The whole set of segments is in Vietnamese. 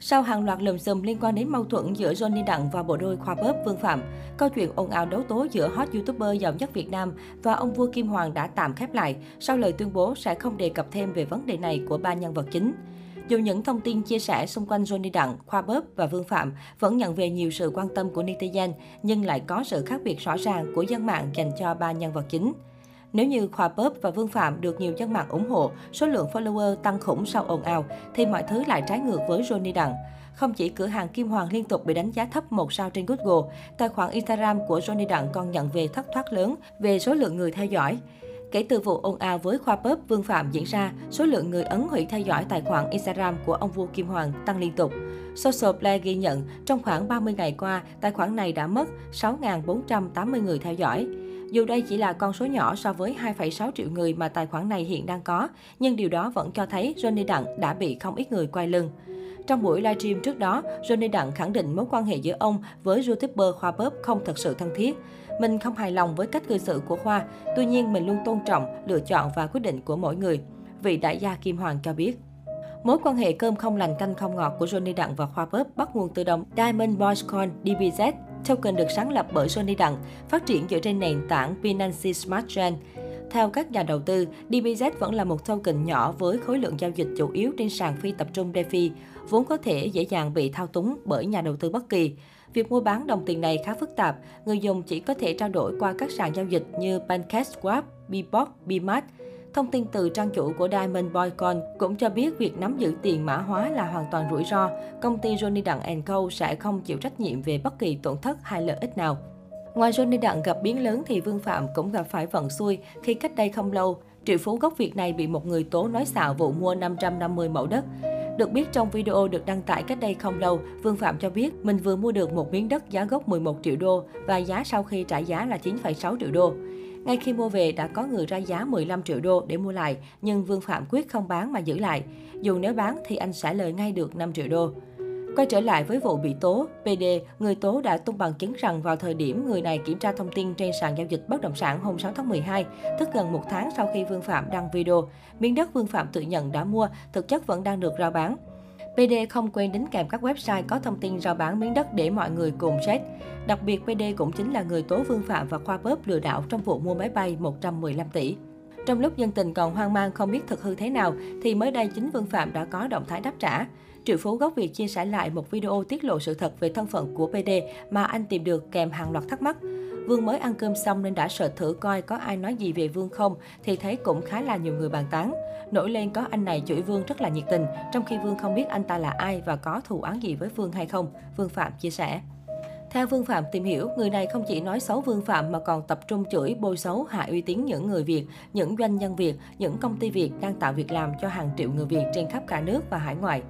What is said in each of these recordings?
Sau hàng loạt lùm xùm liên quan đến mâu thuẫn giữa Johnny Đặng và bộ đôi khoa bóp Vương Phạm, câu chuyện ồn ào đấu tố giữa hot youtuber giàu nhất Việt Nam và ông vua Kim Hoàng đã tạm khép lại sau lời tuyên bố sẽ không đề cập thêm về vấn đề này của ba nhân vật chính. Dù những thông tin chia sẻ xung quanh Johnny Đặng, Khoa Bớp và Vương Phạm vẫn nhận về nhiều sự quan tâm của netizen, nhưng lại có sự khác biệt rõ ràng của dân mạng dành cho ba nhân vật chính. Nếu như Khoa Bóp và Vương Phạm được nhiều dân mạng ủng hộ, số lượng follower tăng khủng sau ồn ào, thì mọi thứ lại trái ngược với Johnny Đặng. Không chỉ cửa hàng Kim Hoàng liên tục bị đánh giá thấp một sao trên Google, tài khoản Instagram của Johnny Đặng còn nhận về thất thoát lớn về số lượng người theo dõi. Kể từ vụ ồn ào với khoa bóp Vương Phạm diễn ra, số lượng người ấn hủy theo dõi tài khoản Instagram của ông vua Kim Hoàng tăng liên tục. Social Play ghi nhận, trong khoảng 30 ngày qua, tài khoản này đã mất 6.480 người theo dõi. Dù đây chỉ là con số nhỏ so với 2,6 triệu người mà tài khoản này hiện đang có, nhưng điều đó vẫn cho thấy Johnny Đặng đã bị không ít người quay lưng. Trong buổi livestream trước đó, Johnny Đặng khẳng định mối quan hệ giữa ông với YouTuber Khoa Bóp không thật sự thân thiết. Mình không hài lòng với cách cư xử của Khoa, tuy nhiên mình luôn tôn trọng, lựa chọn và quyết định của mỗi người. Vị đại gia Kim Hoàng cho biết. Mối quan hệ cơm không lành canh không ngọt của Johnny Đặng và Khoa Bóp bắt nguồn từ đồng Diamond Boys Coin DBZ. Token được sáng lập bởi Johnny Đặng, phát triển dựa trên nền tảng Binance Smart Chain. Theo các nhà đầu tư, DBZ vẫn là một token nhỏ với khối lượng giao dịch chủ yếu trên sàn phi tập trung DeFi, vốn có thể dễ dàng bị thao túng bởi nhà đầu tư bất kỳ. Việc mua bán đồng tiền này khá phức tạp, người dùng chỉ có thể trao đổi qua các sàn giao dịch như PancakeSwap, Bebop, Bimat. Thông tin từ trang chủ của Diamond Boycon cũng cho biết việc nắm giữ tiền mã hóa là hoàn toàn rủi ro. Công ty Johnny Đặng Co sẽ không chịu trách nhiệm về bất kỳ tổn thất hay lợi ích nào. Ngoài Johnny Đặng gặp biến lớn thì Vương Phạm cũng gặp phải vận xui khi cách đây không lâu, triệu phú gốc Việt này bị một người tố nói xạo vụ mua 550 mẫu đất. Được biết trong video được đăng tải cách đây không lâu, Vương Phạm cho biết mình vừa mua được một miếng đất giá gốc 11 triệu đô và giá sau khi trả giá là 9,6 triệu đô. Ngay khi mua về đã có người ra giá 15 triệu đô để mua lại, nhưng Vương Phạm quyết không bán mà giữ lại. Dù nếu bán thì anh sẽ lời ngay được 5 triệu đô. Quay trở lại với vụ bị tố, PD, người tố đã tung bằng chứng rằng vào thời điểm người này kiểm tra thông tin trên sàn giao dịch bất động sản hôm 6 tháng 12, tức gần một tháng sau khi Vương Phạm đăng video, miếng đất Vương Phạm tự nhận đã mua, thực chất vẫn đang được rao bán. PD không quên đính kèm các website có thông tin rao bán miếng đất để mọi người cùng check. Đặc biệt, PD cũng chính là người tố Vương Phạm và Khoa Bóp lừa đảo trong vụ mua máy bay 115 tỷ. Trong lúc dân tình còn hoang mang không biết thực hư thế nào, thì mới đây chính Vương Phạm đã có động thái đáp trả. Triệu Phú gốc Việt chia sẻ lại một video tiết lộ sự thật về thân phận của PD mà anh tìm được kèm hàng loạt thắc mắc. Vương mới ăn cơm xong nên đã sợ thử coi có ai nói gì về Vương không, thì thấy cũng khá là nhiều người bàn tán. Nổi lên có anh này chửi Vương rất là nhiệt tình, trong khi Vương không biết anh ta là ai và có thù oán gì với Vương hay không, Vương Phạm chia sẻ. Theo Vương Phạm tìm hiểu, người này không chỉ nói xấu Vương Phạm mà còn tập trung chửi bôi xấu hạ uy tín những người Việt, những doanh nhân Việt, những công ty Việt đang tạo việc làm cho hàng triệu người Việt trên khắp cả nước và hải ngoại.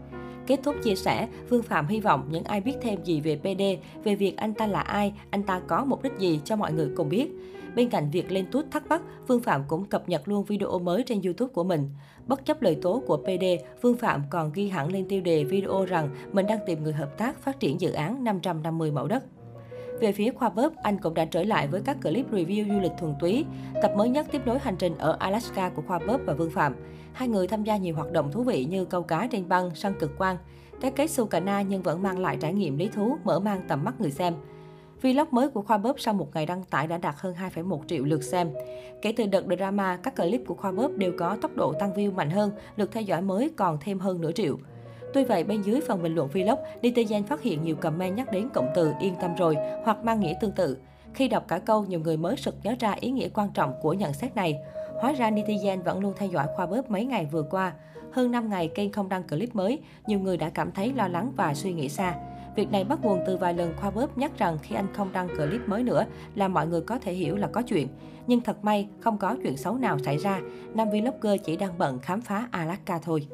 Kết thúc chia sẻ, Vương Phạm hy vọng những ai biết thêm gì về PD, về việc anh ta là ai, anh ta có mục đích gì cho mọi người cùng biết. Bên cạnh việc lên tút thắc mắc, Vương Phạm cũng cập nhật luôn video mới trên YouTube của mình. Bất chấp lời tố của PD, Vương Phạm còn ghi hẳn lên tiêu đề video rằng mình đang tìm người hợp tác phát triển dự án 550 mẫu đất. Về phía Khoa Bóp, anh cũng đã trở lại với các clip review du lịch thuần túy. Tập mới nhất tiếp nối hành trình ở Alaska của Khoa Bóp và Vương Phạm. Hai người tham gia nhiều hoạt động thú vị như câu cá trên băng, săn cực quang. Cái kết su cà na nhưng vẫn mang lại trải nghiệm lý thú, mở mang tầm mắt người xem. Vlog mới của Khoa Bóp sau một ngày đăng tải đã đạt hơn 2,1 triệu lượt xem. Kể từ đợt drama, các clip của Khoa Bóp đều có tốc độ tăng view mạnh hơn, lượt theo dõi mới còn thêm hơn nửa triệu. Tuy vậy, bên dưới phần bình luận vlog, netizen phát hiện nhiều comment nhắc đến cụm từ yên tâm rồi hoặc mang nghĩa tương tự. Khi đọc cả câu, nhiều người mới sực nhớ ra ý nghĩa quan trọng của nhận xét này. Hóa ra netizen vẫn luôn theo dõi khoa bóp mấy ngày vừa qua. Hơn 5 ngày kênh không đăng clip mới, nhiều người đã cảm thấy lo lắng và suy nghĩ xa. Việc này bắt nguồn từ vài lần khoa bóp nhắc rằng khi anh không đăng clip mới nữa là mọi người có thể hiểu là có chuyện. Nhưng thật may, không có chuyện xấu nào xảy ra. Nam vlogger chỉ đang bận khám phá Alaska thôi.